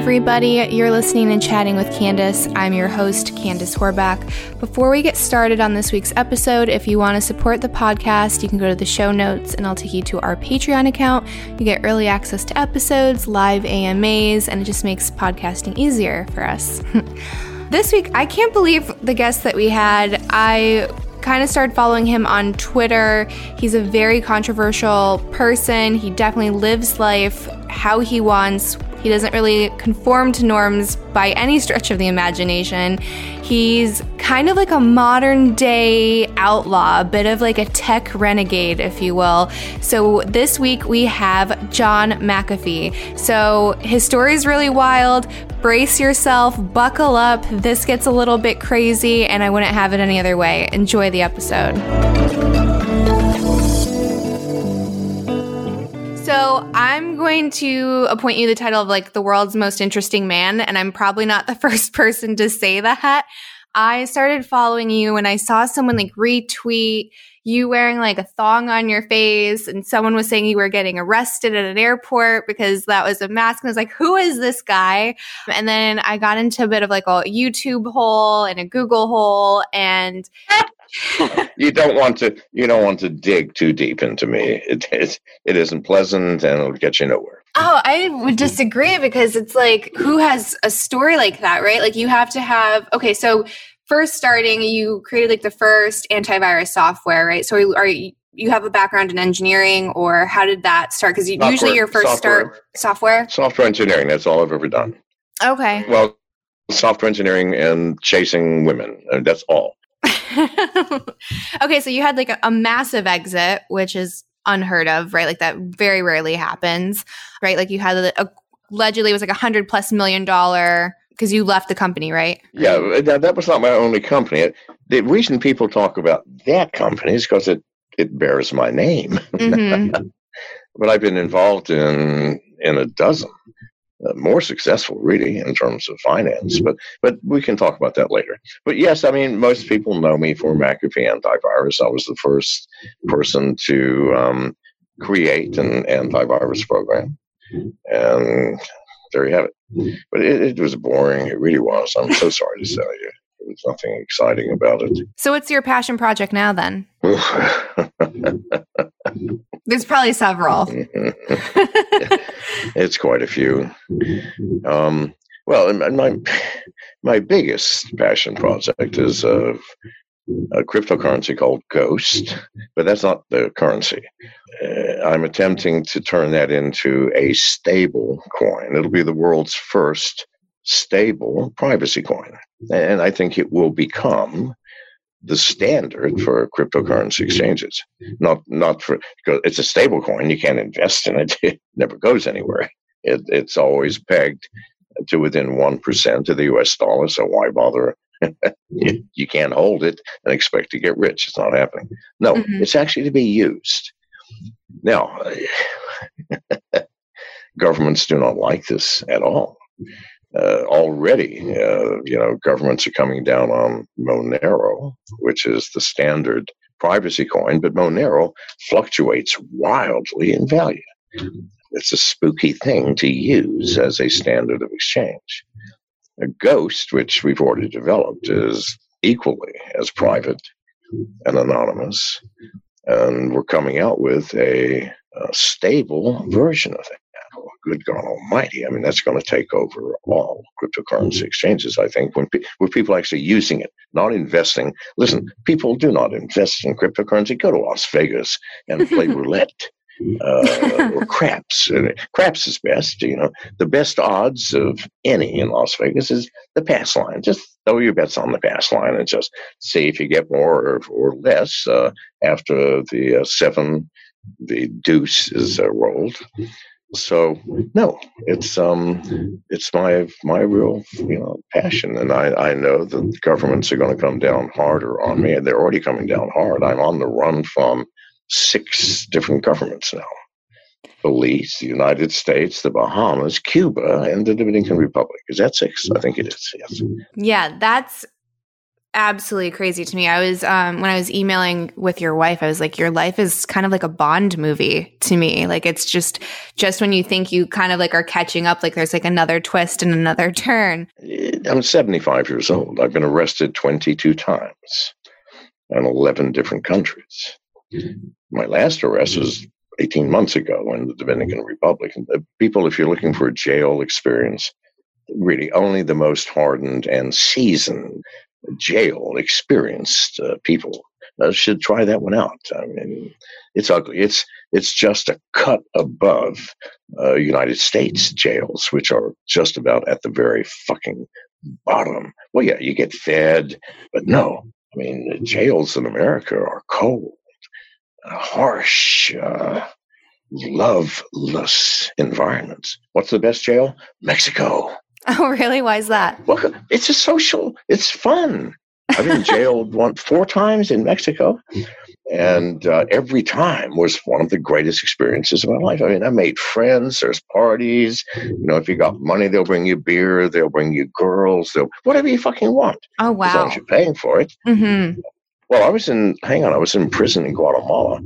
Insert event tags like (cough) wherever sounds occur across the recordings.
everybody. You're listening and chatting with Candice. I'm your host, Candice Horbacz. Before we get started on this week's episode, if you want to support the podcast, you can go to the show notes and I'll take you to our Patreon account. You get early access to episodes, live AMAs, and it just makes podcasting easier for us. (laughs) this week, I can't believe the guest that we had. I kind of started following him on Twitter. He's a very controversial person. He definitely lives life how he wants. He doesn't really conform to norms by any stretch of the imagination. He's kind of like a modern day outlaw, a bit of like a tech renegade, if you will. So this week we have John McAfee. So his story is really wild. Brace yourself, buckle up. This gets a little bit crazy, and I wouldn't have it any other way. Enjoy the episode. So I'm going to appoint you the title of like the world's most interesting man, and I'm probably not the (laughs) first person to say that. I started following you when I saw someone like retweet you wearing like a thong on your face and someone was saying you were getting arrested at an airport because that was a mask. And I was like, who is this guy? And then I got into a bit of like a YouTube hole and a Google hole and (laughs) you don't want to you don't want to dig too deep into me. It it, it isn't pleasant and it'll get you nowhere. Oh, I would mm-hmm. disagree because it's like who has a story like that, right? Like you have to have okay, so first starting you created like the first antivirus software, right? So are you you have a background in engineering or how did that start because usually your first software. start software software engineering that's all i've ever done okay well software engineering and chasing women uh, that's all (laughs) okay, so you had like a, a massive exit, which is unheard of, right? Like that very rarely happens, right? Like you had a, a allegedly it was like a hundred plus million dollar because you left the company, right? Yeah, that, that was not my only company. The reason people talk about that company is because it it bears my name. Mm-hmm. (laughs) but I've been involved in in a dozen uh, more successful really in terms of finance but but we can talk about that later. But yes i mean most people know me for mcafee antivirus. I was the first person to um, create an antivirus program and there you have it. But it, it was boring. It really was. I'm so sorry to tell you there was nothing exciting about it so what's your passion project now then (laughs) There's probably several. (laughs) it's quite a few. Um, well, my my biggest passion project is a, a cryptocurrency called Ghost, but that's not the currency. Uh, I'm attempting to turn that into a stable coin. It'll be the world's first stable privacy coin, and I think it will become the standard for cryptocurrency exchanges. Not not for because it's a stable coin. You can't invest in it. (laughs) It never goes anywhere. It, it's always pegged to within one percent of the U.S. dollar. So why bother? you, (laughs) you, can't hold it and expect to get rich. It's not happening. No, mm-hmm. it's actually to be used. Now, (laughs) governments do not like this at all uh, already, uh, you know, governments are coming down on Monero, which is the standard privacy coin, but Monero fluctuates wildly in value. It's a spooky thing to use as a standard of exchange. A ghost, which we've already developed, is equally as private and anonymous. And we're coming out with a, a stable version of it good God Almighty! I mean, that's going to take over all cryptocurrency mm-hmm. exchanges. I think when pe- when people actually using it, not investing. Listen, people do not invest in cryptocurrency. Go to Las Vegas and play (laughs) roulette. Uh, or (laughs) craps. Craps is best. You know, the best odds of any in Las Vegas is the pass line. Just throw your bets on the pass line and just see if you get more or, or less uh, after the uh, seven, the deuce is uh, rolled so no it's um it's my my real you know passion and i i know that governments are going to come down harder on me and they're already coming down hard. I'm on the run from six different governments now. Belize the united states the bahamas cuba and the dominican republic. Is that six? I think it is yes. Yeah that's absolutely crazy to me. I was um, when I was emailing with your wife, I was like, your life is kind of like a Bond movie to me. Like it's just just when you think you kind of like are catching up, like there's like another twist and another (laughs) turn. I'm 75 years old. I've been arrested 22 times in 11 different countries. My last arrest was 18 months ago in the Dominican Republic. And people, if you're looking for a jail experience, really only the most hardened and seasoned jail experienced uh, people uh, should try that one out. I mean, it's ugly. It's it's just a cut above uh, United States jails, which are just about at the very fucking bottom. Well, yeah, you get fed, but no. I mean, jails in America are cold, harsh, uh, loveless environments. What's the best jail? Mexico. (laughs) Oh, really? Why is that? Well, it's a social. It's fun. I've been jailed (laughs) one four times in Mexico, and uh, every time was one of the greatest experiences of my life. I mean, I made friends. There's parties. You know, if you got money, they'll bring you beer. They'll bring you girls. They'll whatever you fucking want. Oh wow! As long as you're paying for it. Mm-hmm. Well, I was in. Hang on, I was in prison in Guatemala.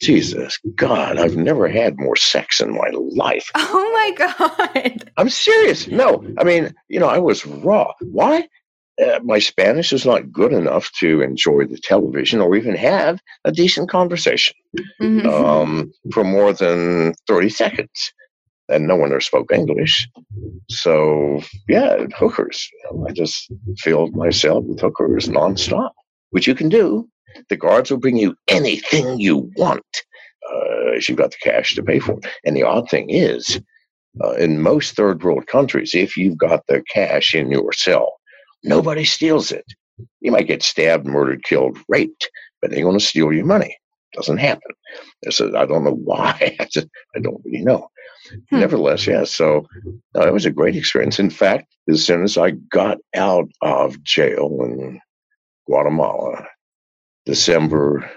Jesus God, I've never had more sex in my life. (laughs) Oh my God. I'm serious. No, I mean, you know, I was raw. Why? Uh, my Spanish is not good enough to enjoy the television or even have a decent conversation mm-hmm. um, for more than 30 seconds. And no one there spoke English. So, yeah, hookers. You know, I just filled myself with hookers nonstop, which you can do the guards will bring you anything you want uh, if you've got the cash to pay for it. And the odd thing is, uh, in most third world countries, if you've got the cash in your cell, nobody steals it. You might get stabbed, murdered, killed, raped, but they're going to steal your money. Doesn't happen. I said, I don't know why. (laughs) I just I don't really know. Hmm. Nevertheless, yeah. So uh, it was a great experience. In fact, as soon as I got out of jail in Guatemala, December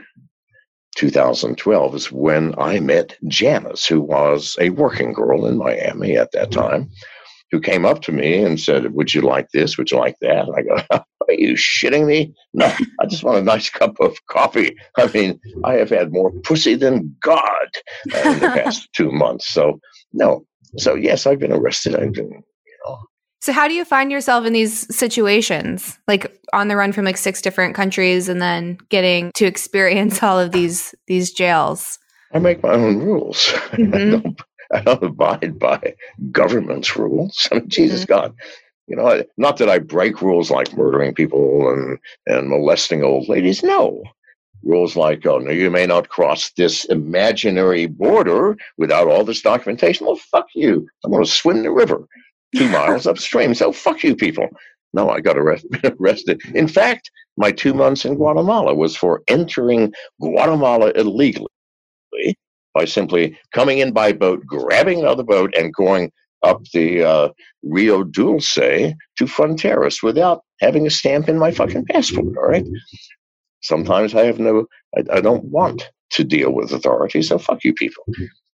2012 is when I met Janice, who was a working girl in Miami at that time, who came up to me and said, Would you like this? Would you like that? And I go, (laughs) Are you shitting me? No, I just want a nice cup of coffee. I mean, I have had more pussy than God uh, in the (laughs) past two months. So, no. So, yes, I've been arrested. I've been, you know, so how do you find yourself in these situations? Like on the run from like six different countries and then getting to experience (laughs) all of these these jails? I make my own rules. (laughs) Mm-hmm. I, don't, I don't abide by government's rules. (laughs) I mean, Jesus mm-hmm. God. You know, not that I break rules like murdering people and, and molesting old ladies. No. Rules like, oh, no, you may not cross this imaginary border without all this documentation. Well, fuck you. I'm going to swim the river two miles upstream. So fuck you people. No, I got arrest- (laughs) arrested. In fact, my two months in Guatemala was for entering Guatemala illegally by simply coming in by boat, grabbing another boat, and going up the uh, Rio Dulce to Fronteras without having a stamp in my fucking passport. All right. Sometimes I have no, I, I don't want to deal with authorities, so fuck you people.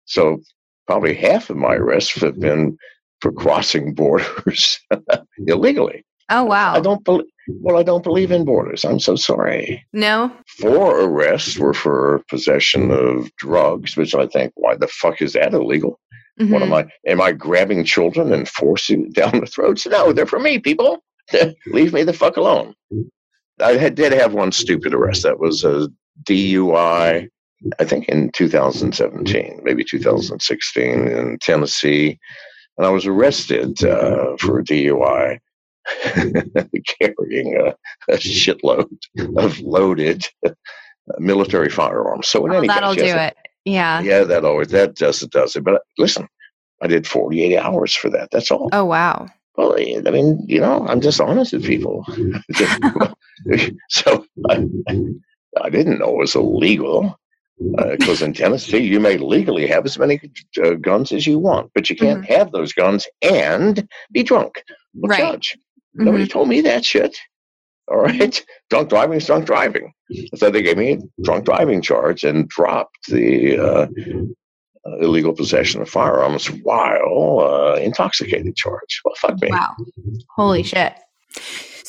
So probably half of my arrests have been for crossing borders (laughs) illegally. Oh wow! I don't believe. Well, I don't believe in borders. I'm so sorry. No. Four arrests were for possession of drugs, which I think, why the fuck is that illegal? Mm-hmm. What am I? Am I grabbing children and forcing down the throats? No, they're for me, people. (laughs) Leave me the fuck alone. I had, did have one stupid arrest. That was a DUI. I think in 2017, maybe 2016 in Tennessee and I was arrested uh, mm-hmm. for a DUI, (laughs) carrying a, a, mm-hmm. shitload mm-hmm. of loaded uh, military firearms. So in oh, any that'll case, do it. Yeah, yeah, that always that does it does it. But uh, listen, I did 48 hours for that. That's all. Oh wow. Well, I mean, you know, I'm just honest with people. (laughs) so I, I didn't know it was illegal because uh, in Tennessee you may legally have as many uh, guns as you want, but you can't mm-hmm. have those guns and be drunk. Well, right. Judge, mm-hmm. nobody told me that shit. All right, (laughs) drunk driving is drunk driving. So they gave me a drunk driving charge and dropped the uh, uh illegal possession of firearms while uh, intoxicated charge. Well, fuck me. Wow, holy shit.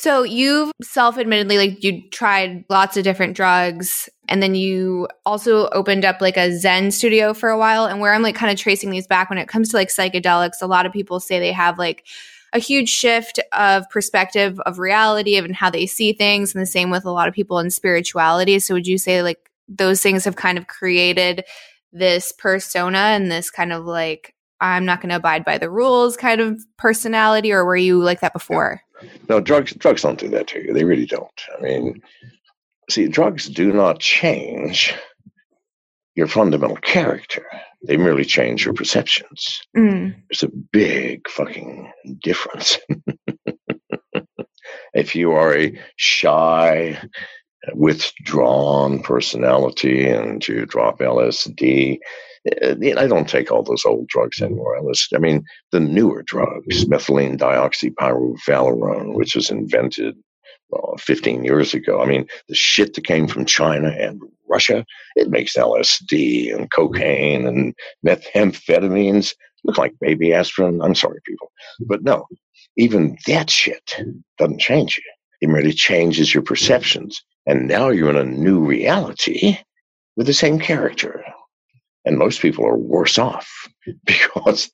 So you've self-admittedly like you tried lots of different drugs and then you also opened up like a Zen studio for a while. And where I'm like kind of tracing these back when it comes to like psychedelics a lot of people say they have like a huge shift of perspective of reality of and how they see things and the same with a lot of people in spirituality. So would you say like those things have kind of created this persona and this kind of like I'm not going to abide by the rules kind of personality or were you like that before? No, drugs drugs don't do that to you. They really don't. I mean, see, drugs do not change your fundamental character. They merely change your perceptions. Mm. There's a big fucking difference. (laughs) if you are a shy, withdrawn personality and you drop LSD, Uh, I don't take all those old drugs anymore. I listen. I mean, the newer drugs, methylene dioxypyrovalerone, which was invented well, 15 years ago. I mean, the shit that came from China and Russia, it makes LSD and cocaine and methamphetamines look like baby aspirin. I'm sorry, people. But no, even that shit doesn't change you. It merely changes your perceptions. And now you're in a new reality with the same character. And most people are worse off (laughs) because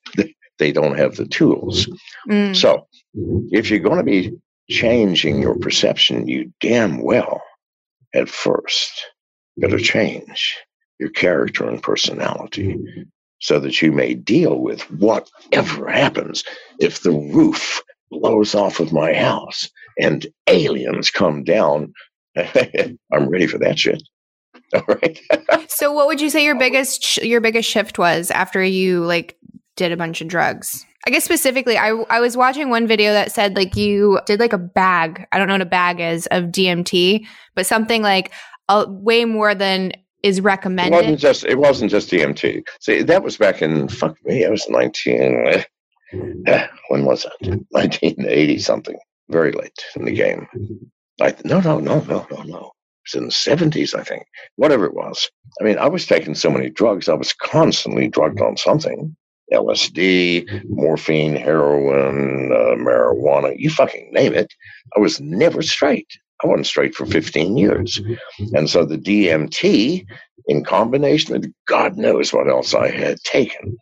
they don't have the tools. Mm-hmm. Mm. So mm-hmm. if you're going to be changing your perception, you damn well at first better mm-hmm. change your character and personality so that you may deal with whatever happens if the roof blows off of my house and aliens come down. (laughs) I'm ready for that shit. (laughs) All right. so what would you say your (laughs) biggest your biggest shift was after you like did a bunch of drugs? I guess specifically I I was watching one video that said like you did like a bag, I don't know what a bag is of DMT, but something like a, way more than is recommended. It wasn't just it wasn't just DMT. See, that was back in fuck me, I was 19 uh, (sighs) when was that? 1980 something. Very late in the game. I, no, no, no, no, no, no was in the 70s, I think, whatever it was. I mean, I was taking so many drugs, I was constantly drugged on something LSD, morphine, heroin, uh, marijuana, you fucking name it. I was never straight. I wasn't straight for 15 years. And so the DMT, in combination with God knows what else I had taken,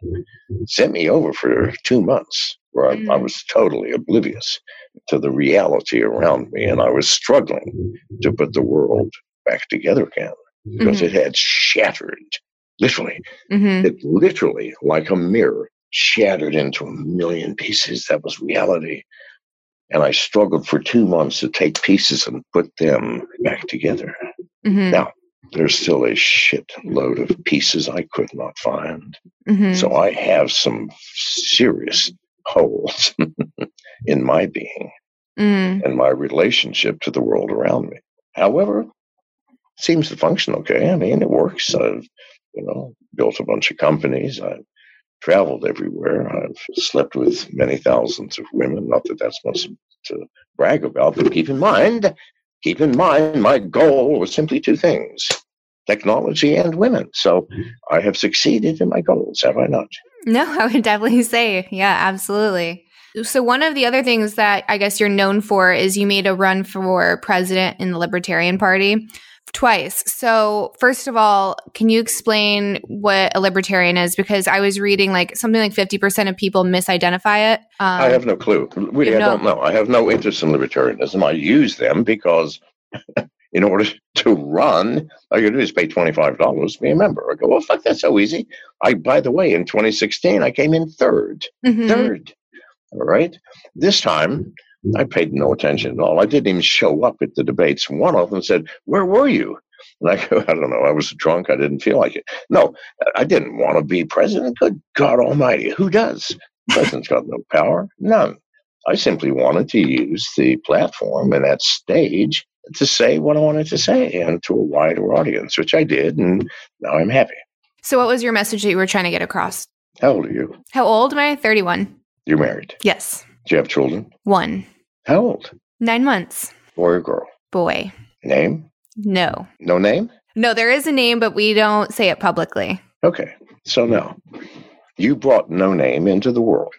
sent me over for two months where I, I mm. was totally oblivious to the reality around me. And I was struggling to put the world back together again because mm-hmm. it had shattered, literally. Mm-hmm. It literally, like a mirror, shattered into a million pieces. That was reality. And I struggled for two months to take pieces and put them back together. Mm-hmm. Now, there's still a shit load of pieces I could not find. Mm-hmm. So I have some serious (laughs) holes in my being mm. and my relationship to the world around me. However, seems to function okay. I mean, it works. I've, you know, built a bunch of companies. I've traveled everywhere. I've slept with many thousands of women. Not that that's much to brag about, but keep in mind, keep in mind, my goal was simply two things technology and women. So I have succeeded in my goals, have I not? No, (laughs) I would definitely say, yeah, absolutely. So, one of the other things that I guess you're known for is you made a run for president in the Libertarian Party twice. So, first of all, can you explain what a libertarian is? Because I was reading like something like 50% of people misidentify it. Um, I have no clue. Really, I no- don't know. I have no interest in libertarianism. I use them because (laughs) in order to run, all you do is pay $25 to be a member. I go, well, fuck, that's so easy. I, by the way, in 2016, I came in 3rd mm-hmm. Third. All right. This time, I paid no attention at all. I didn't even show up at the debates. One of them said, Where were you? And I go, (laughs) I don't know. I was drunk. I didn't feel like it. No, I didn't want to be president. Good God Almighty. Who does? The president's got no power. None. I simply wanted to use the platform and that stage to say what I wanted to say and to a wider audience, which I did. And now I'm happy. So, what was your message that you were trying to get across? How old are you? How old am I? 31. You're married? Yes. Do you have children? One. How old? Nine months. Boy or girl? Boy. Name? No. No name? No, there is a name, but we don't say it publicly. Okay. So now, you brought no name into the world,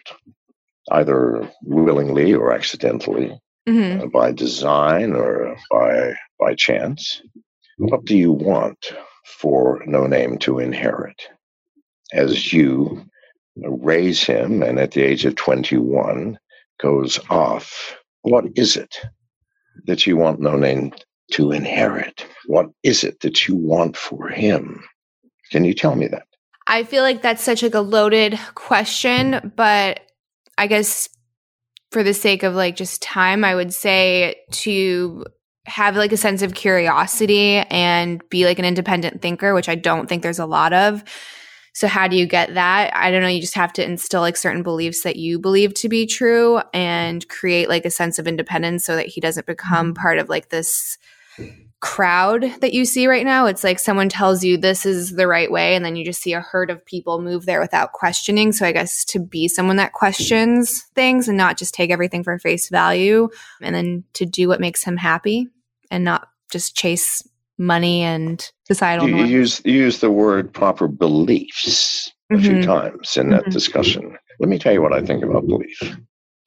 either willingly or accidentally. Mm-hmm. uh, by design or by by chance. What do you want for No Name to inherit as you raise him and at the age of 21 goes off? What is it that you want No Name to inherit? What is it that you want for him? Can you tell me that? I feel like that's such like a loaded question, but I guess for the sake of like just time, I would say to have like a sense of curiosity and be like an independent thinker, which I don't think there's a lot of. So how do you get that? I don't know, you just have to instill like certain beliefs that you believe to be true and create like a sense of independence so that he doesn't become mm-hmm. part of like this crowd that you see right now. It's like someone tells you this is the right way, and then you just see a herd of people move there without questioning. So I guess to be someone that questions things and not just take everything for face value, and then to do what makes him happy and not just chase money and societal You, you use you use the word proper beliefs a few Mhm. times in that Mhm. discussion. Let me tell you what I think about belief.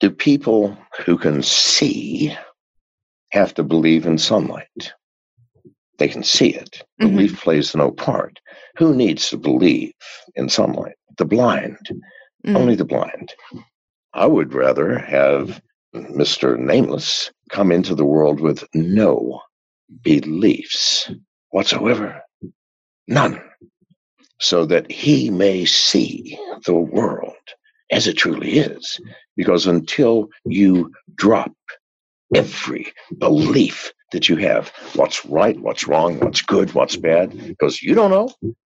Do people who can see have to believe in sunlight? They can see it. Mhm. Belief plays no part. Who needs to believe in sunlight? The blind. Mhm. Only the blind. I would rather have Mr. Nameless come into the world with no beliefs whatsoever. None. So that he may see the world as it truly is. Because until you drop every belief that you have, what's right, what's wrong, what's good, what's bad, because you don't know,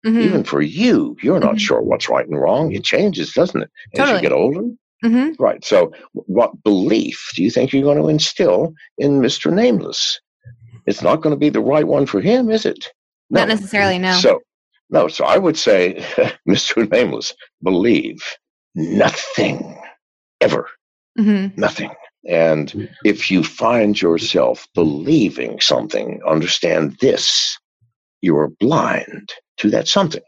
Mhm. even for you, you're not Mhm. sure what's right and wrong. It changes, doesn't it? As Totally. you get older. Mhm. Right. So, what belief do you think you're going to instill in Mr. Nameless? It's not going to be the right one for him, is it? Not necessarily, no. So, no. So, I would say, (laughs) Mr. Nameless, believe nothing ever, Mhm. nothing. And if you find yourself believing something, understand this you are blind to that something.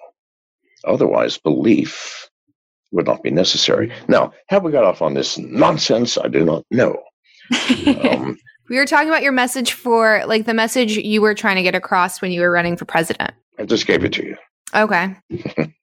Otherwise, belief would not be necessary. Now, have we got off on this nonsense? I do not know. (laughs) Um, we were talking about your message for like the message you were trying to get across when you were running for president. I just gave it to you. Okay. (laughs)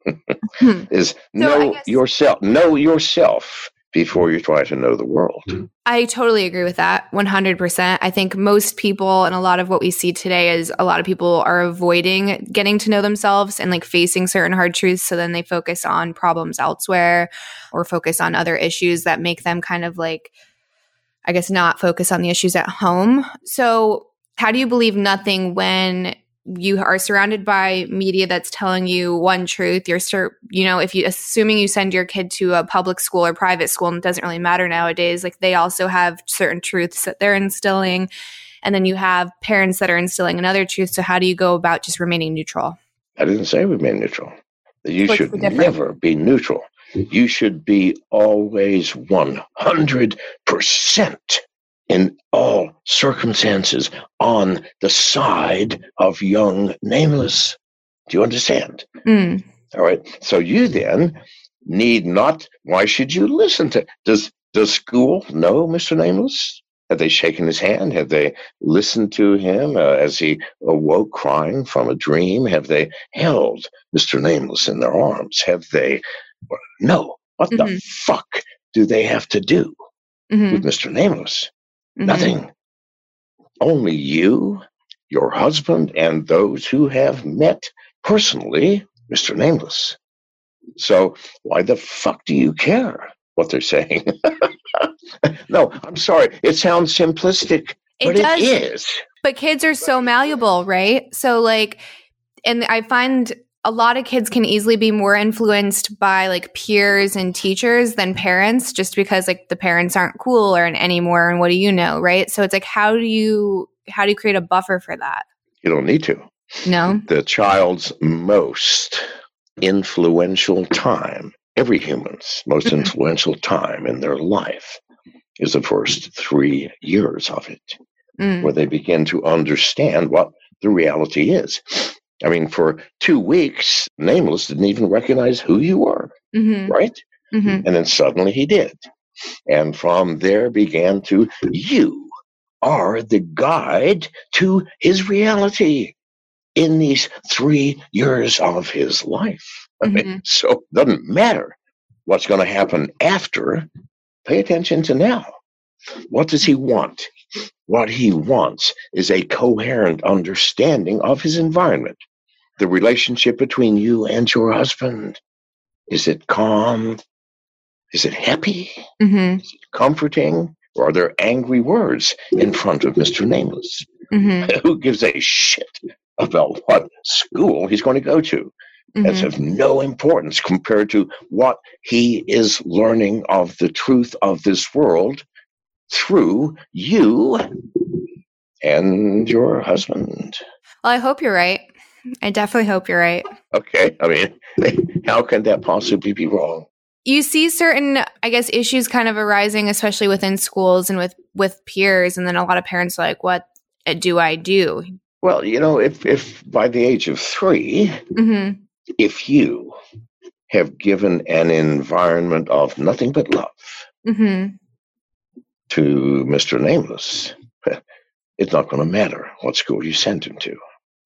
Hmm. Is I know guess- yourself. Know yourself before you try to know the world. I totally agree with that 100%. I think most people and a lot of what we see today is a lot of people are avoiding getting to know themselves and like facing certain hard truths. So then they focus on problems elsewhere or focus on other issues that make them kind of like, I guess, not focus on the issues at home. So, how do you believe nothing when you are surrounded by media that's telling you one truth you're sur- you know if you assuming you send your kid to a public school or private school and it doesn't really matter nowadays like they also have certain truths that they're instilling and then you have parents that are instilling another truth so how do you go about just remaining neutral I didn't say remain neutral. You What's should never be neutral. You should be always 100% in all circumstances on the side of young nameless. Do you understand? mm. All right. So you then need not, why should you listen to, does, does school know Mr. Nameless? Have they shaken his hand? Have they listened to him uh, as he awoke crying from a dream? Have they held Mr. Nameless in their arms? Have they? No. What the Mhm. fuck do they have to do Mhm. with Mr. Nameless? Mhm. Nothing. Only you, your husband, and those who have met personally Mr. Nameless. So why the fuck do you care what they're saying? (laughs) no, I'm sorry. It sounds simplistic, It but does. it is. But kids are so malleable, right? So like and I find a lot of kids can easily be more influenced by like peers and teachers than parents just because like the parents aren't cool or anymore and what do you know, right? So it's like how do you how do you create a buffer for that? You don't need to. No? The child's most influential time, every human's most Mhm. influential time in their life is the first three years of it. Mm. where they begin to understand what the reality is. I mean, for two weeks, Nameless didn't even recognize who you were, Mhm. right? Mhm. And then suddenly he did. And from there began to, you are the guide to his reality in these three years of his life. I (laughs) mean, so it doesn't matter what's going to happen after. Pay attention to now. What does he want? What he wants is a coherent understanding of his environment. The relationship between you and your husband. Is it calm? Is it happy? Mhm. Comforting? Or are there angry words in front of Mr. Nameless? Mhm. (laughs) Who gives a shit about what school he's going to go to? That's Mhm. of no importance compared to what he is learning of the truth of this world through you and your husband. Well, I hope you're right. I definitely hope you're right. Okay, I mean, (laughs) how can that possibly be wrong? You see certain, I guess, issues kind of arising, especially within schools and with with peers, and then a lot of parents are like, "What do I do?" Well, you know, if if by the age of three, hmm if you have given an environment of nothing but love hmm to Mr. Nameless, (laughs) it's not going to matter what school you send him to. Do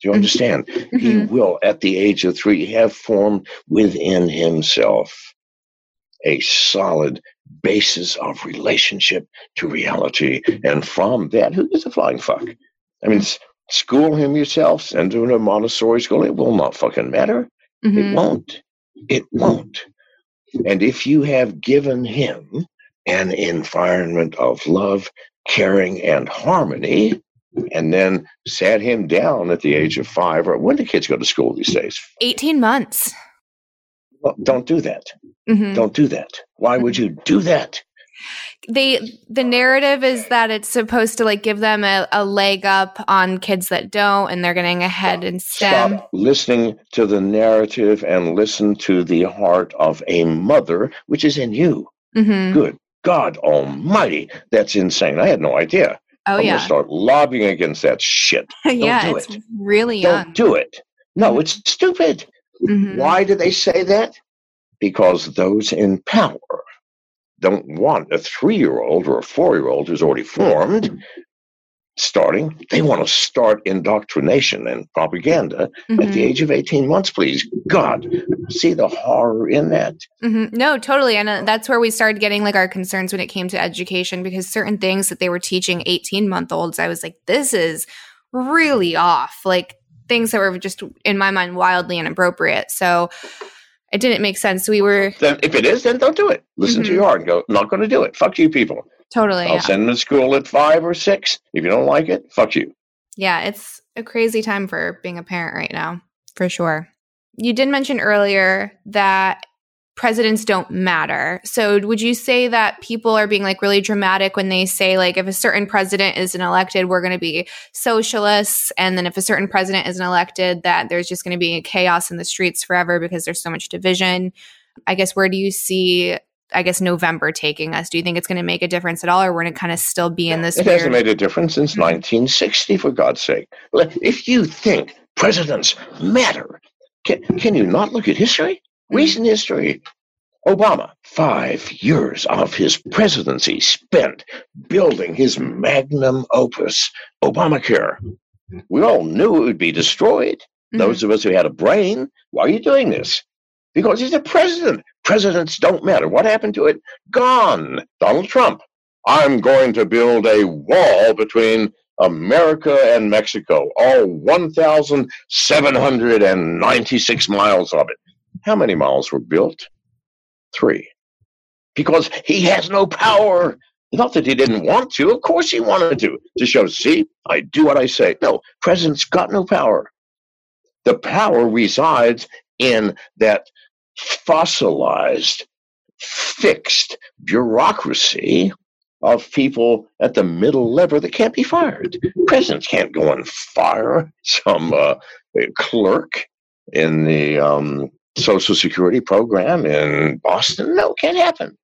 you Mhm. understand? He hmm will, at the age of three, have formed within himself a solid basis of relationship to reality. And from that, who gives a flying fuck? I mean, school him yourself, send him to a Montessori school. It will not fucking matter. It hmm won't. It won't. And if you have given him an environment of love, caring, and harmony, and then sat him down at the age of five, or when do kids go to school these days? 18 months. Well, don't do that. hmm Don't do that. Why would you do that? They the narrative is that it's supposed to like give them a, a leg up on kids that don't, and they're getting ahead in STEM. Stop listening to the narrative and listen to the heart of a mother, which is in you. hmm Good God Almighty, that's insane. I had no idea. Oh I'm Gonna start lobbying against that shit. (laughs) yeah. do It's it. really young. Don't do it. No, Mhm. it's stupid. Mhm. Why do they say that? Because those in power don't want a three year old or a four year old who's already formed starting. They want to start indoctrination and propaganda at the Mhm. age of 18 months, please. God, see the horror in that. Mhm. No, totally. And uh, that's where we started getting like our concerns when it came to education because certain things that they were teaching 18 month olds, I was like, this is really off. Like things that were just, in my mind, wildly inappropriate. So it didn't make sense. We were Then, if it is, then don't do it. Listen to Mhm. your heart and go, not going to do it. Fuck you, people. Totally, I'll yeah. send them to school at five or six. If you don't like it, fuck you. yeah, it's a crazy time for being a parent right now, for sure. You did mention earlier that presidents don't matter. So would you say that people are being like really dramatic when they say like if a certain president isn't elected, we're going to be socialists and then if a certain president isn't elected that there's just going to be a chaos in the streets forever because there's so much division. I guess where do you see I guess November taking us? Do you think it's going to make a difference at all or we're going to kind of still be in this It weird hasn't made a difference since Mhm. 1960, for God's sake. If you think presidents matter, can, can you not look at history? Mhm. Recent history. Obama, five years of his presidency spent building his magnum opus, Obamacare. We all knew it would be destroyed. Mhm. Those of us who had a brain, why are you doing this? Because he's a president. Presidents don't matter. What happened to it? Gone. Donald Trump. I'm going to build a wall between America and Mexico, all 1,796 miles of it. How many miles were built? Three. Because he has no power. Not that he didn't want to. Of course he wanted to. To show, see, I do what I say. No, president's got no power. The power resides in that fossilized, fixed bureaucracy of people at the middle level that can't be fired. Presidents can't go and fire some uh, clerk in the um, Social Security program in Boston. No, can't happen.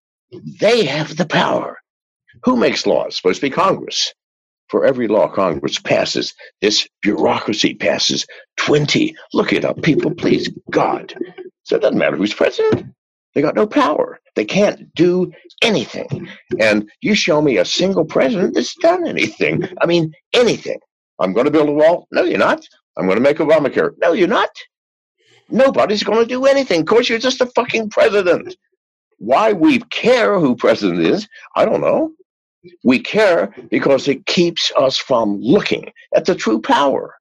They have the power. Who makes laws? It's Supposed to be Congress. For every law Congress passes, this bureaucracy passes 20. Look it up, people, please. God. So it doesn't matter who's president. They got no power. They can't do anything. And you show me a single president that's done anything. I mean, anything. I'm going to build a wall. No, you're not. I'm going to make Obamacare. No, you're not. Nobody's going to do anything. Of course, you're just a fucking president. Why we care who president is, I don't know. We care because it keeps us from looking at the true power.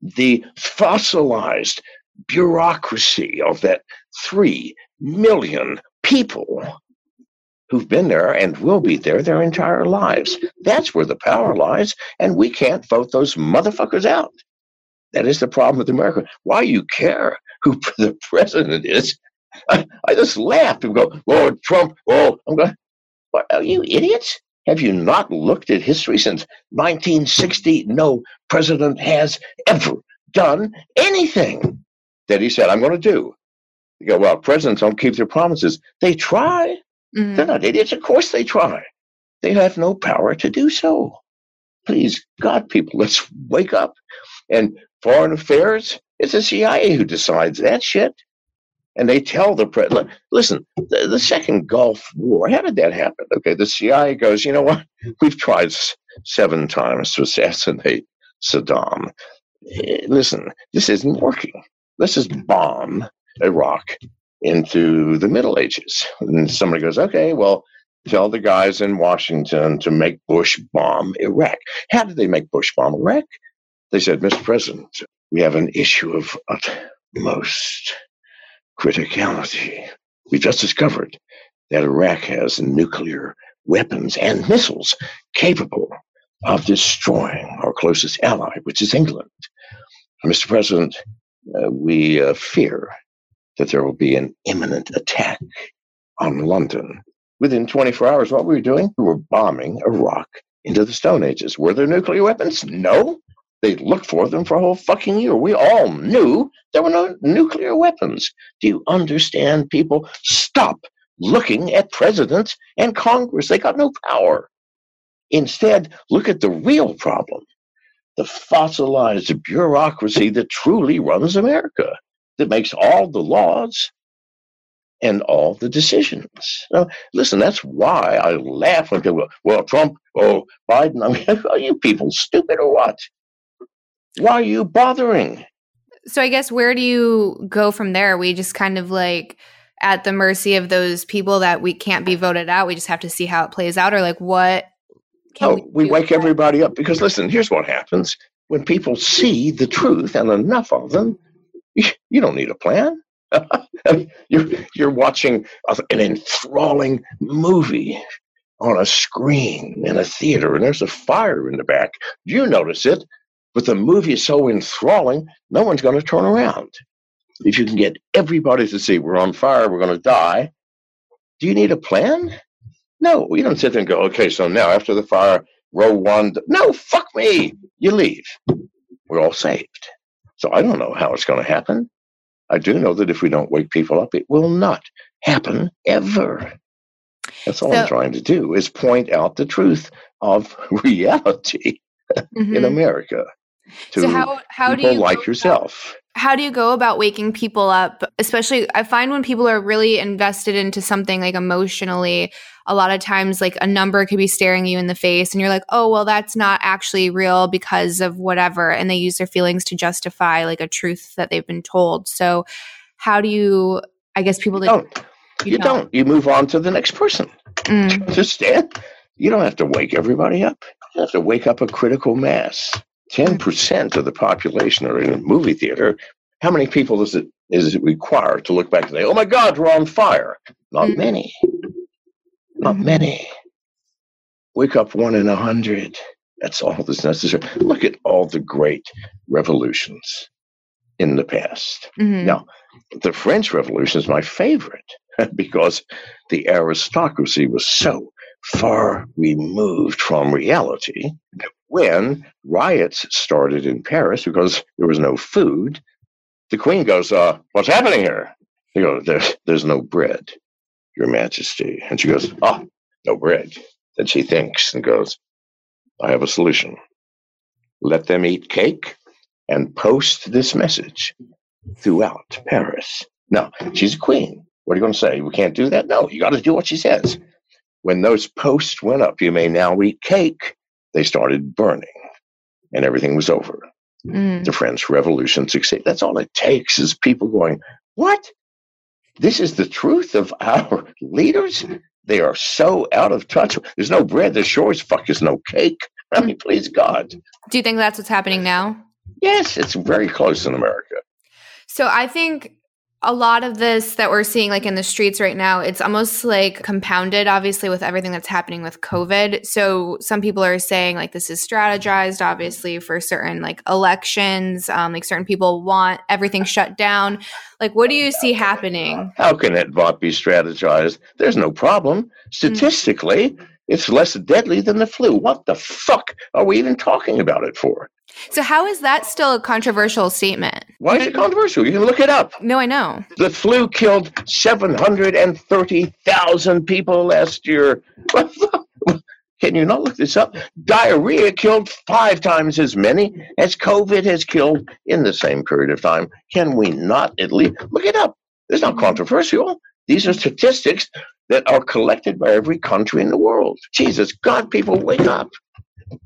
The fossilized bureaucracy of that three million people who've been there and will be there their entire lives. That's where the power lies, and we can't vote those motherfuckers out. That is the problem with America. Why you care who (laughs) the president is? I, just laugh and go, Lord Trump. Oh, I'm going. What, are you idiots? Have you not looked at history since 1960? No president has ever done anything that he said, I'm going to do. You go, well, presidents don't keep their promises. They try. Mm-hmm. They're not idiots. Of course they try. They have no power to do so. Please, God, people, (laughs) let's wake up. And foreign affairs, it's the CIA who decides that shit. And they tell the president, listen, the, the, second Gulf War, how did that happen? Okay, the CIA goes, you know what? We've tried seven times to assassinate Saddam. Eh, listen, this isn't working. Let's just bomb Iraq into the Middle Ages. And somebody goes, okay, well, tell the guys in Washington to make Bush bomb Iraq. How did they make Bush bomb Iraq? They said, Mr. President, we have an issue of utmost criticality. We just discovered that Iraq has nuclear weapons and missiles capable of destroying our closest ally, which is England. Mr. President, uh, we uh, fear that there will be an imminent attack on London. Within 24 hours, what were we doing? We were bombing Iraq into the Stone Ages. Were there nuclear weapons? No. They looked for them for a whole fucking year. We all knew there were no nuclear weapons. Do you understand, people? Stop looking at presidents and Congress. They got no power. Instead, look at the real problem the fossilized bureaucracy that truly runs America that makes all the laws and all the decisions. Now, listen, that's why I laugh when people go, well, Trump, oh, Biden. I mean, (laughs) are you people stupid or what? Why are you bothering? So I guess where do you go from there? We just kind of like at the mercy of those people that we can't be voted out. We just have to see how it plays out, or like what? Oh, we, we wake everybody up because listen. Here's what happens when people see the truth and enough of them you don't need a plan. (laughs) you're, you're watching an enthralling movie on a screen in a theater and there's a fire in the back. You notice it, but the movie is so enthralling, no one's going to turn around. If you can get everybody to see we're on fire, we're going to die, do you need a plan? No, you don't sit there and go, okay, so now after the fire, row one. No, fuck me. You leave. We're all saved. So I don't know how it's going to happen. I do know that if we don't wake people up, it will not happen ever. That's all so, I'm trying to do is point out the truth of (laughs) reality mm-hmm. in America to so how, how people do you like yourself. how do you go about waking people up? Especially, I find when people are really invested into something like emotionally, a lot of times like a number could be staring you in the face and you're like, oh, well, that's not actually real because of whatever. And they use their feelings to justify like a truth that they've been told. So, how do you, I guess people you don't. You, you don't. don't. You move on to the next person. Mm. Understand? You don't have to wake everybody up. You have to wake up a critical mass. 10% of the population are in a movie theater. How many people is it is it required to look back and say, oh my God, we're on fire? Not mm. many. Not mm-hmm. many. Wake up one in a hundred. That's all that's necessary. Look at all the great revolutions in the past. Mm-hmm. Now, the French Revolution is my favorite (laughs) because the aristocracy was so far removed from reality when riots started in Paris because there was no food. The queen goes, uh, What's happening here? They go, there's, there's no bread. Your Majesty. And she goes, Ah, no bread. Then she thinks and goes, I have a solution. Let them eat cake and post this message throughout Paris. Now, she's a queen. What are you going to say? We can't do that? No, you got to do what she says. When those posts went up, you may now eat cake, they started burning and everything was over. Mm. The French Revolution succeeded. That's all it takes is people going, What? This is the truth of our leaders? They are so out of touch. There's no bread. There sure as fuck is no cake. (laughs) I mean, please God. Do you think that's what's happening now? Yes, it's very close in America. So I think a lot of this that we're seeing like in the streets right now it's almost like compounded obviously with everything that's happening with covid. So some people are saying like this is strategized obviously for certain like elections um, like certain people want everything shut down. Like what do you see happening? How can it not be strategized? There's no problem. Statistically mm-hmm. it's less deadly than the flu. What the fuck are we even talking about it for? So how is that still a controversial statement? Why is it controversial? You can look it up. No, I know. The flu killed 730,000 people last year. (laughs) Can you not look this up? Diarrhea killed five times as many as COVID has killed in the same period of time. Can we not at least look it up? It's not controversial. These are statistics that are collected by every country in the world. Jesus, God, people, wake up.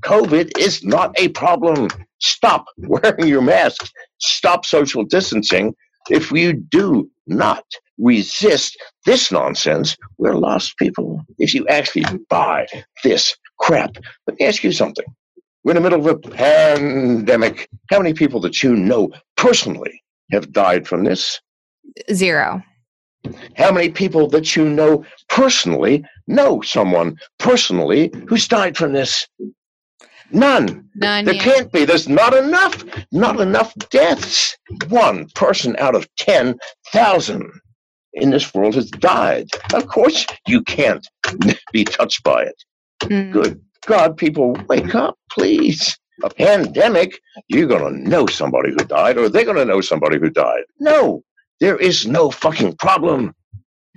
COVID is not a problem. Stop (laughs) wearing your mask. Stop social distancing. If you do not resist this nonsense, we're lost people. If you actually buy this crap, let me ask you something. We're in the middle of a pandemic. How many people that you know personally have died from this? Zero. How many people that you know personally know someone personally who's died from this? None. None. There can't be. There's not enough. Not enough deaths. One person out of 10,000 in this world has died. Of course, you can't (laughs) be touched by it. Mm. Good God, people, wake up, please. A pandemic, you're going to know somebody who died, or they're going to know somebody who died. No, there is no fucking problem.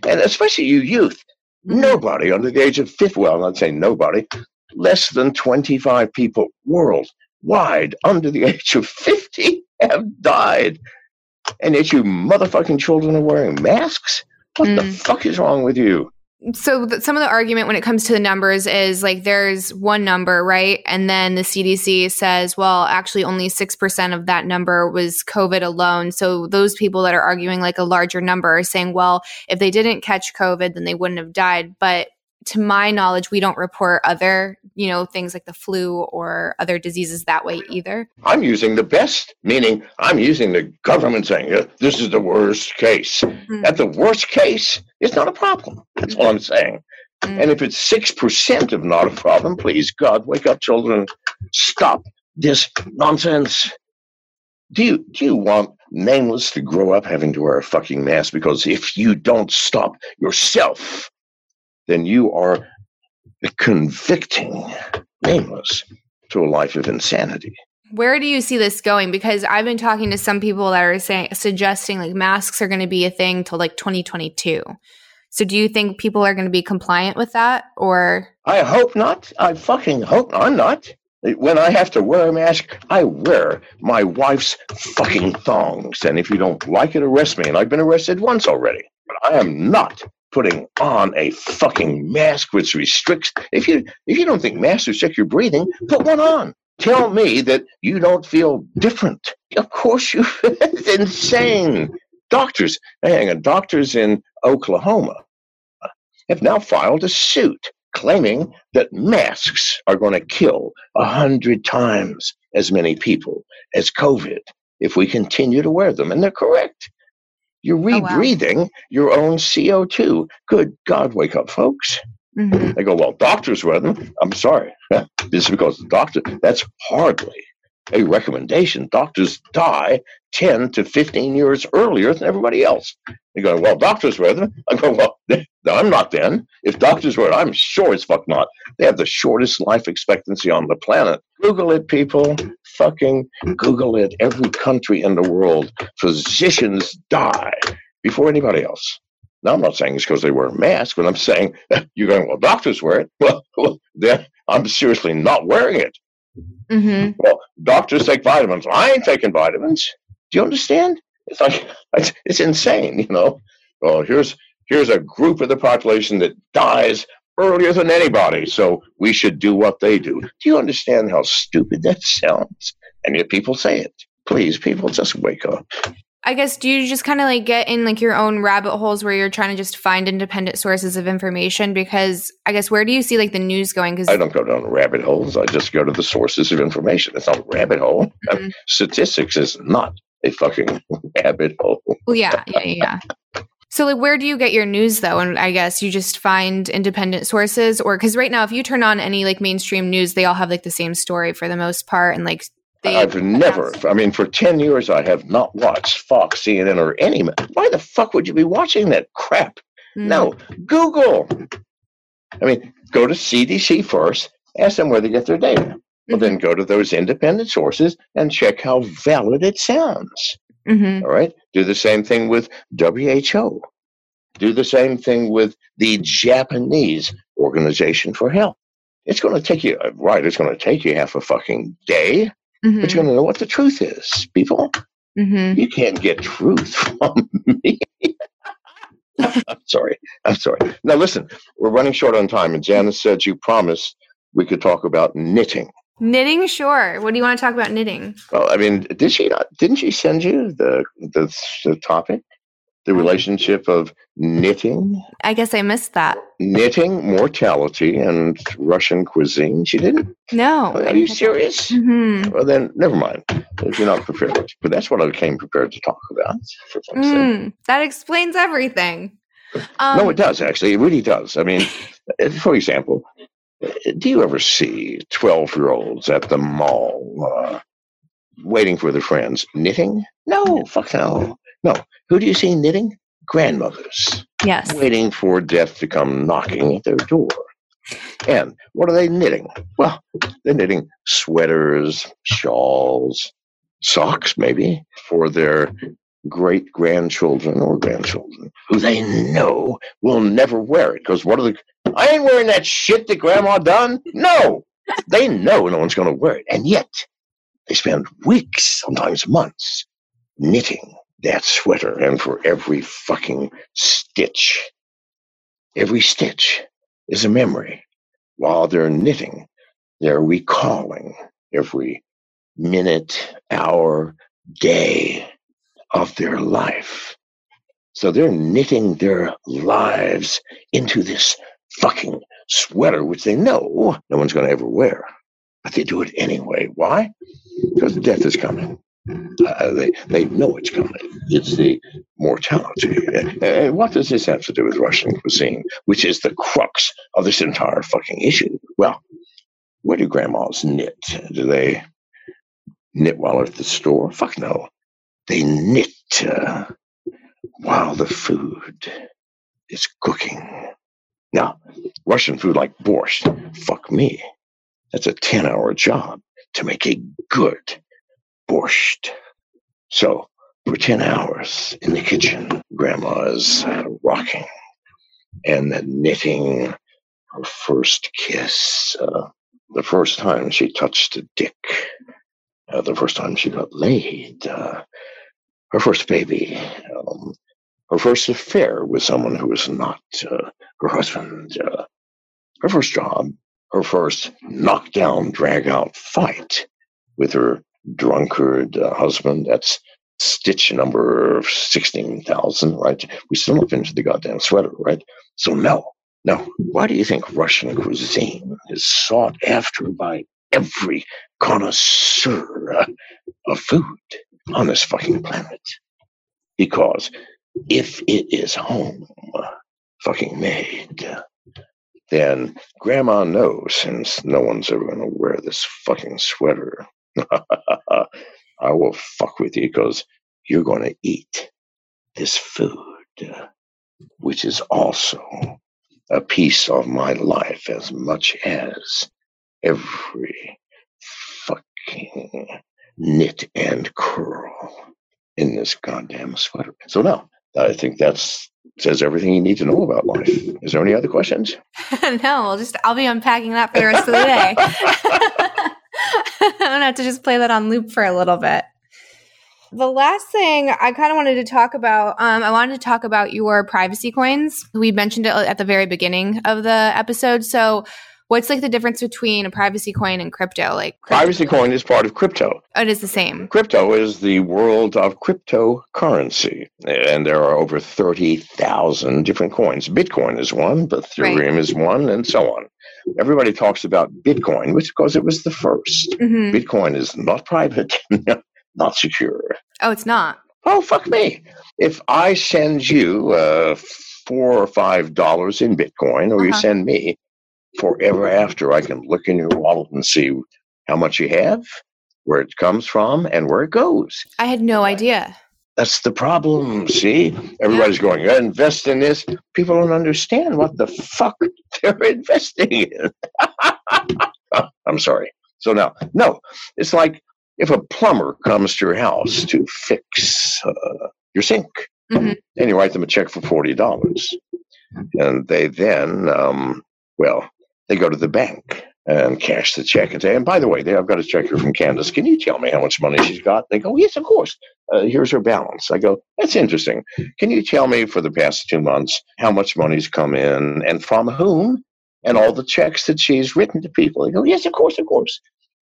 And especially you youth, hmm. nobody under the age of 50, well, I'm not saying nobody, less than 25 people worldwide under the (laughs) age of 50 have died. And yet you motherfucking children are wearing masks? What mm. the fuck is wrong with you? So the, some of the argument when it comes to the numbers is like there's one number, right? And then the CDC says, well, actually only 6% of that number was COVID alone. So those people that are arguing like a larger number are saying, well, if they didn't catch COVID, then they wouldn't have died. But to my knowledge, we don't report other, you know, things like the flu or other diseases that way either. I'm using the best, meaning I'm using the government saying this is the worst case. Mm-hmm. At the worst case, it's not a problem. That's mm-hmm. all I'm saying. Mm-hmm. And if it's 6% of not a problem, please, God, wake up, children. Stop this nonsense. Do you, do you want nameless to grow up having to wear a fucking mask? Because if you don't stop yourself, then you are convicting nameless to a life of insanity. Where do you see this going? Because I've been talking to some people that are saying suggesting like masks are going to be a thing till like 2022. So do you think people are going to be compliant with that or I hope not. I fucking hope I'm not. When I have to wear a mask, I wear my wife's fucking thongs. And if you don't like it, arrest me. And I've been arrested once already. But I am not putting on a fucking mask which restricts if you if you don't think masks restrict your breathing put one on. Tell me that you don't feel different. Of course you (laughs) it's insane. Doctors hang on doctors in oklahoma have now filed a suit claiming that masks are going to kill a hundred times as many people as covid if we continue to wear them. And they're correct you're rebreathing oh, wow. your own CO2. Good God, wake up, folks. Mm-hmm. They go, well, doctors wear them. I'm sorry. (laughs) this is because the doctor, that's hardly a recommendation. Doctors die 10 to 15 years earlier than everybody else. You go, well, doctors wear them. I go, well, (laughs) I'm not then. If doctors wear it, I'm sure as fuck not. They have the shortest life expectancy on the planet. Google it, people. Fucking Google it. Every country in the world, physicians die before anybody else. Now, I'm not saying it's because they wear a mask, but I'm saying (laughs) you're going, well, doctors wear it. (laughs) Well then I'm seriously not wearing it. Mm-hmm. Well, doctors take vitamins. I ain't taking vitamins. Do you understand? It's like (laughs) it's, it's insane, you know. Well, here's here's a group of the population that dies earlier than anybody, so we should do what they do. Do you understand how stupid that (laughs) sounds? And yet people say it. Please, people, just wake up. I guess do you just kind of like get in like your own rabbit holes where you're trying to just find independent sources of information? Because I guess where do you see like the news going? Because I don't go down rabbit holes. I just go to the sources of information. It's not a rabbit hole. Mhm. Statistics is not a fucking (laughs) rabbit hole. well, yeah, yeah, yeah. yeah. So like, where do you get your news though? And I guess you just find independent sources, or because right now, if you turn on any like mainstream news, they all have like the same story for the most part, and like they. I've never, I mean, for 10 years, I have not watched Fox, CNN, or any. Why the fuck would you be watching that crap? Mm. No, Google. I mean, go to CDC first, ask them where they get their data. Well, Mhm. then go to those independent sources and check how valid it sounds. Mhm. All right. Do the same thing with WHO. Do the same thing with the Japanese Organization for Health. It's going to take you, uh, right, it's going to take you half a fucking day, but Mhm. you're going to know what the truth is, people. Mhm. You can't get truth (laughs) from me. (laughs) I'm sorry. I'm sorry. Now, listen, we're running short on time, and Janice said you promised we could talk about knitting. Knitting, sure. What do you want to talk about knitting? Well, I mean, did she not? Didn't she send you the the, the topic, the relationship of knitting, I guess I missed that. knitting, mortality, and Russian cuisine? She didn't. No. Are you serious? hmm Well, then never mind. If you're not prepared, but that's what I came prepared to talk about. For. Mm, that explains everything. Um, no, it does actually. It really does. I mean, (laughs) uh, for example, uh, do you ever see twelve-year-olds at the mall uh, waiting for their friends knitting? No, fuck no, no. Who do you see knitting? Grandmothers Yes. waiting for death to come knocking at their door. And what are they knitting? Well, they're knitting sweaters, shawls, socks, maybe, for their great grandchildren or grandchildren who they know will never wear it. Because what are the. I ain't wearing that shit that grandma done. No! They know no one's going to wear it. And yet, they spend weeks, sometimes months, knitting that sweater. And for every fucking stitch, every stitch is a memory. While they're knitting, they're recalling every minute, hour, day of their life. So they're knitting their lives into this fucking sweater, which they know no one's going to ever wear. But they do it anyway. Why? Because death is coming. Uh, they, they know it's coming. It's the mortality. And, and what does this have to do with Russian cuisine, which is the crux of this entire fucking issue? Well, where do grandmas knit? Do they knit while at the store? Fuck no. They knit uh, while the food is cooking. Now, Russian food like borscht, fuck me. That's a 10 hour job to make a good borscht. So, for 10 hours in the kitchen, grandma is uh, rocking and knitting her first kiss, uh, the first time she touched a dick, uh, the first time she got laid, uh, her first baby, um, her first affair with someone who was not uh, her husband, uh, her first job, her first knockdown, drag out fight with her drunkard uh, husband. That's stitch number 16,000, right? We still don't finished the goddamn sweater, right? So, no, no. Why do you think Russian cuisine is sought after by every connoisseur uh, of food on this fucking planet? Because if it is home fucking made, then grandma knows since no one's ever going to wear this fucking sweater. (laughs) I will fuck with you because you're going to eat this food, which is also a piece of my life as much as every fucking knit and curl in this goddamn sweater. So now, I think that's says everything you need to know about life. Is there any other questions? (laughs) no, I'll just I'll be unpacking that for the rest of the day. (laughs) (laughs) I'm gonna have to just play that on loop for a little bit. The last thing I kind of wanted to talk about, um, I wanted to talk about your privacy coins. We mentioned it at the very beginning of the episode. So, what's like the difference between a privacy coin and crypto? Like crypto- privacy coin is part of crypto. Oh, it is the same. Crypto is the world of cryptocurrency, and there are over thirty thousand different coins. Bitcoin is one, but Ethereum right. is one, and so on. Everybody talks about Bitcoin, which because it was the 1st mm-hmm. Bitcoin is not private. (laughs) not secure. Oh, it's not. Oh, fuck me. If I send you uh, four or five dollars in Bitcoin, or uh-huh. you send me, forever after, I can look in your wallet and see how much you have, where it comes from, and where it goes. I had no idea. That's the problem. See, everybody's going, invest in this. People don't understand what the fuck (laughs) they're investing in. (laughs) I'm sorry. So now, no, it's like if a plumber comes to your house to fix uh, your sink, mm-hmm. and you write them a check for forty dollars, and they then, um, well, they go to the bank and cash the check and say, and by the way, I've got a check here from Candice. Can you tell me how much money she's got? They go, yes, of course. Uh, here's her balance. I go, that's interesting. Can you tell me for the past two months how much money's come in and from whom? And all the checks that she's written to people. They go, yes, of course, of course.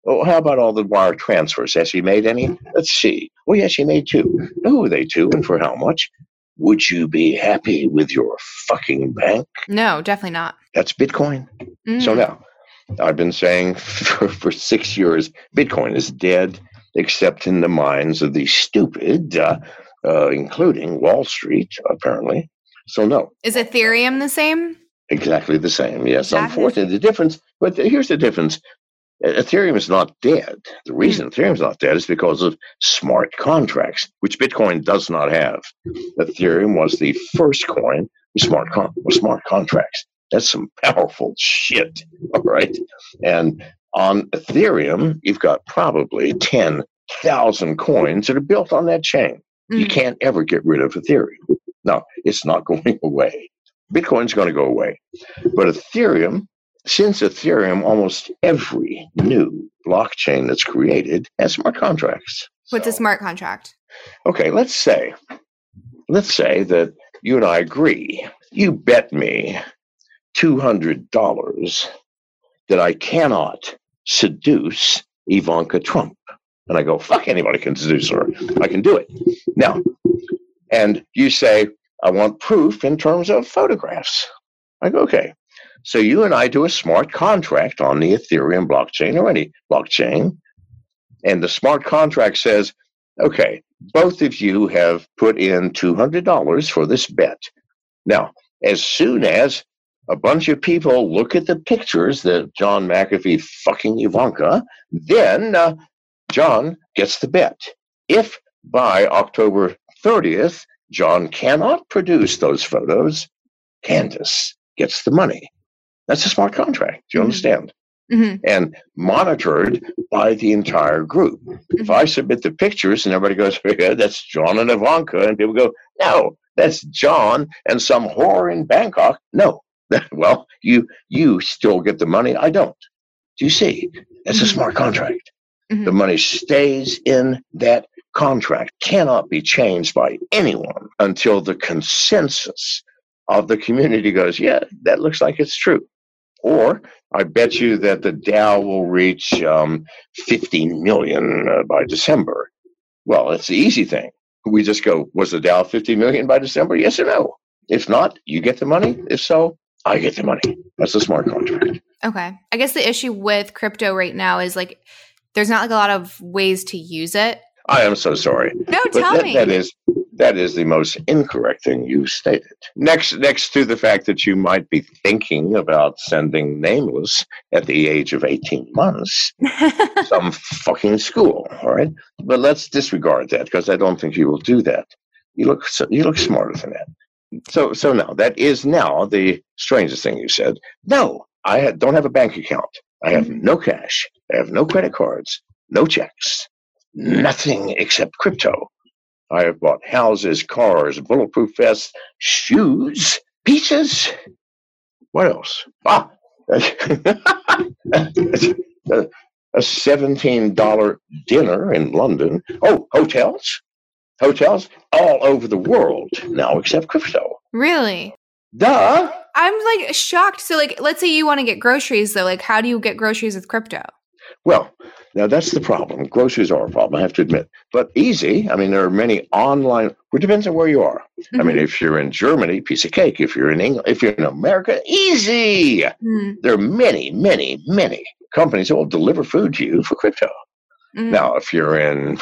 Oh, how about all the wire transfers? Has she made any? Let's see. Oh, yes, she made two. Who are they to and for how much? Would you be happy with your fucking bank? No, definitely not. That's Bitcoin. Mm. So now, I've been saying for, for six years Bitcoin is dead, except in the minds of the stupid, uh, uh, including Wall Street, apparently. So, no. Is Ethereum the same? Exactly the same. Yes, unfortunately, the difference. But here's the difference: Ethereum is not dead. The reason mm. Ethereum is not dead is because of smart contracts, which Bitcoin does not have. Ethereum was the first coin with smart con- with smart contracts. That's some powerful shit, all right. And on Ethereum, you've got probably ten thousand coins that are built on that chain. Mm. You can't ever get rid of Ethereum. No, it's not (laughs) going away. Bitcoin's going to go away, but Ethereum since Ethereum, almost every new blockchain that's created has smart contracts. What's so, a smart contract? Okay, let's say, let's say that you and I agree. You bet me two hundred dollars that I cannot seduce Ivanka Trump, and I go, "Fuck, anybody can seduce her. I can do it." Now, and you say, "I want proof in terms of photographs." I go, "Okay." So you and I do a smart contract on the Ethereum blockchain or any blockchain. And the smart contract says, okay, both of you have put in $200 for this bet. Now, as soon as a bunch of people look at the pictures that John McAfee fucking Ivanka, then uh, John gets the bet. If by October 30th, John cannot produce those photos, Candice gets the money. That's a smart contract. Do you mm-hmm. understand? Mm-hmm. And monitored by the entire group. Mm-hmm. If I submit the pictures and everybody goes, (laughs) yeah, that's John and Ivanka, and people go, no, that's John and some whore in Bangkok. No. (laughs) well, you you still get the money. I don't. Do you see? It's a mm-hmm. smart contract. The mm-hmm. money stays in that contract, cannot be changed by anyone until the consensus of the community goes, yeah, that looks like it's true. Or I bet you that the Dow will reach um, 50 million uh, by December. Well, it's the easy thing. We just go, was the Dow 50 million by December? Yes or no? If not, you get the money. If so, I get the money. That's a smart contract. Okay. I guess the issue with crypto right now is like there's not like a lot of ways to use it. I am so sorry. No, but tell that, me. That is that is the most incorrect thing you stated. Next, next to the fact that you might be thinking about sending Nameless at the age of 18 months (laughs) some fucking school, all right? But let's disregard that because I don't think you will do that. You look, you look smarter than that. So, so now that is now the strangest thing you said. No, I don't have a bank account. I have mm-hmm. no cash. I have no credit cards, no checks, nothing except crypto. I have bought houses, cars, bulletproof vests, shoes, pizzas. What else? Ah, (laughs) a $17 dinner in London. Oh, hotels. Hotels all over the world now accept crypto. Really? Duh. I'm like shocked. So, like, let's say you want to get groceries, though. Like, how do you get groceries with crypto? Well, now that's the problem. Groceries are a problem, I have to admit. But easy. I mean, there are many online. It depends on where you are. Mm-hmm. I mean, mm-hmm. if you're in Germany, piece of cake. If you're in England, if you're in America, easy. Mm-hmm. There are many, many, many companies that will deliver food to you for crypto. Mm-hmm. Now, if you're in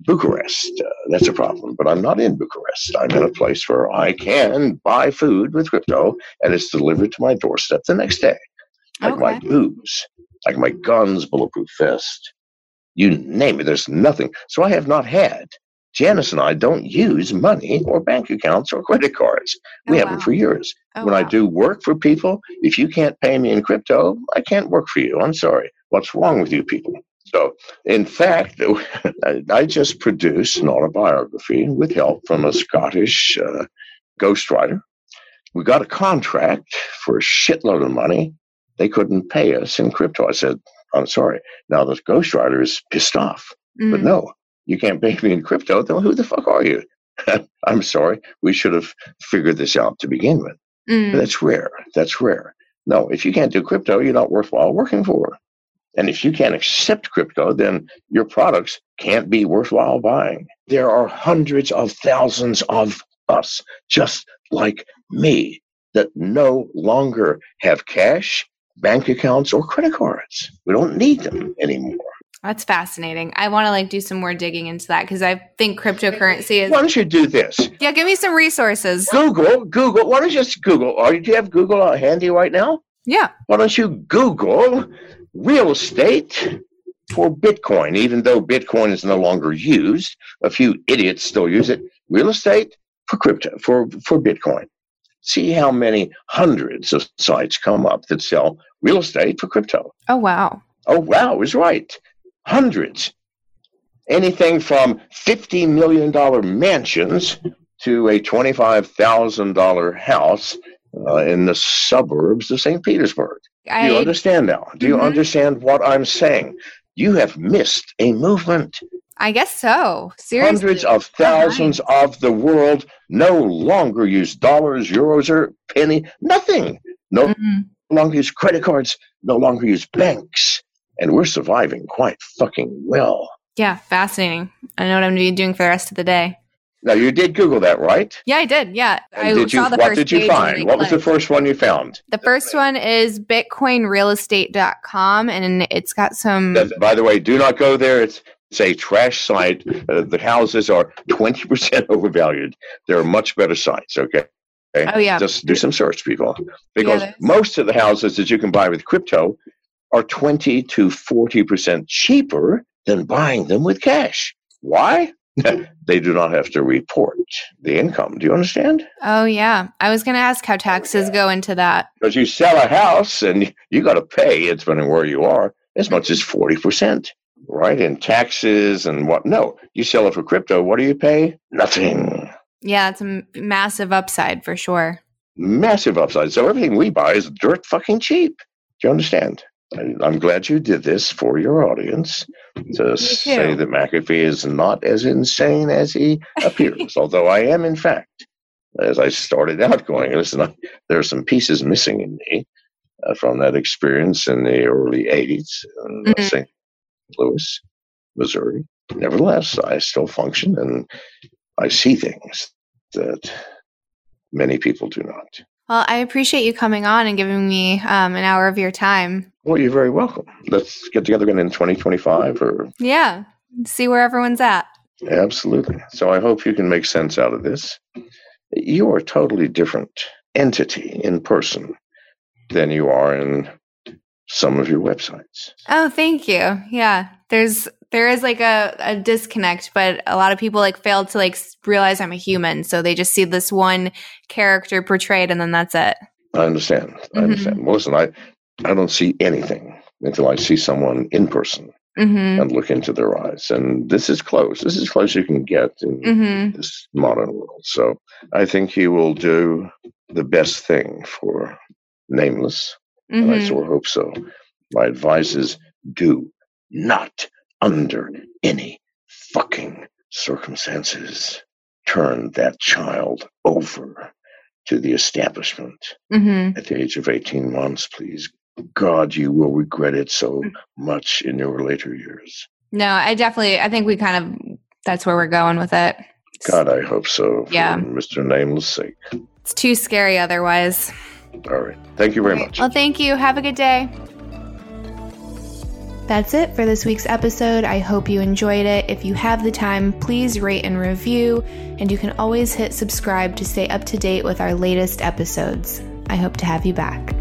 Bucharest, uh, that's a problem. But I'm not in Bucharest. I'm in a place where I can buy food with crypto, and it's delivered to my doorstep the next day, like okay. my booze like my guns, bulletproof vest, you name it. There's nothing. So I have not had. Janice and I don't use money or bank accounts or credit cards. We oh, haven't for years. Oh, when wow. I do work for people, if you can't pay me in crypto, I can't work for you. I'm sorry. What's wrong with you people? So, in fact, (laughs) I just produced an autobiography with help from a Scottish uh, ghostwriter. We got a contract for a shitload of money they couldn't pay us in crypto. I said, I'm sorry. Now the ghostwriter is pissed off. Mm. But no, you can't pay me in crypto. Then who the fuck are you? (laughs) I'm sorry. We should have figured this out to begin with. Mm. that's rare. That's rare. No, if you can't do crypto, you're not worthwhile working for. And if you can't accept crypto, then your products can't be worthwhile buying. There are hundreds of thousands of us, just like me, that no longer have cash bank accounts or credit cards. We don't need them anymore. That's fascinating. I want to like do some more digging into that because I think cryptocurrency is. Why don't you do this? Yeah, give me some resources. Google, Google. Why don't you just Google? Or do you have Google handy right now? Yeah. Why don't you Google real estate for Bitcoin? Even though Bitcoin is no longer used, a few idiots still use it. Real estate for crypto for for Bitcoin. See how many hundreds of sites come up that sell real estate for crypto. Oh, wow. Oh, wow, is right. Hundreds. Anything from $50 million mansions to a $25,000 house uh, in the suburbs of St. Petersburg. I, Do you understand now? Do mm-hmm. you understand what I'm saying? You have missed a movement. I guess so. Seriously. Hundreds of thousands of the world no longer use dollars, euros, or penny. Nothing. No mm-hmm. longer use credit cards. No longer use banks. And we're surviving quite fucking well. Yeah, fascinating. I know what I'm going to be doing for the rest of the day. Now you did Google that, right? Yeah, I did. Yeah, I did you, the What did you find? What was the first one you found? The first one is BitcoinRealEstate.com, and it's got some. By the way, do not go there. It's it's a trash site. Uh, the houses are 20% (laughs) overvalued. There are much better sites, okay? okay? Oh, yeah. Just do some search, people. Because yeah, most of the houses that you can buy with crypto are 20 to 40% cheaper than buying them with cash. Why? (laughs) they do not have to report the income. Do you understand? Oh, yeah. I was going to ask how taxes go into that. Because you sell a house and you got to pay, it's depending where you are, as much as 40% right? In taxes and what? No, you sell it for crypto. What do you pay? Nothing. Yeah, it's a massive upside for sure. Massive upside. So everything we buy is dirt fucking cheap. Do you understand? I'm glad you did this for your audience to say that McAfee is not as insane as he (laughs) appears. although I am, in fact, as I started out going, listen, there are some pieces missing in me uh, from that experience in the early 80s. in mm-hmm. Louis, Missouri. Nevertheless, I still function and I see things that many people do not. Well, I appreciate you coming on and giving me um, an hour of your time. Well, you're very welcome. Let's get together again in 2025 or. Yeah, see where everyone's at. Absolutely. So I hope you can make sense out of this. You are a totally different entity in person than you are in some of your websites. Oh, thank you. Yeah. There's there is like a, a disconnect, but a lot of people like fail to like realize I'm a human. So they just see this one character portrayed and then that's it. I understand. I mm-hmm. understand. Well, listen, I I don't see anything until I see someone in person mm-hmm. and look into their eyes. And this is close. This is close you can get in mm-hmm. this modern world. So I think he will do the best thing for Nameless Mm-hmm. And I of hope so. My advice is do not, under any fucking circumstances turn that child over to the establishment Mm-hmm. at the age of 18 months, please, God, you will regret it so Mm. much in your later years. No, I definitely, I think we kind of, that's where we're going with it. God, I hope so. For Yeah. Mr. Nameless' sake. It's too scary otherwise. All right. Thank you very much. Well, thank you. Have a good day. That's it for this week's episode. I hope you enjoyed it. If you have the time, please rate and review, and you can always hit subscribe to stay up to date with our latest episodes. I hope to have you back.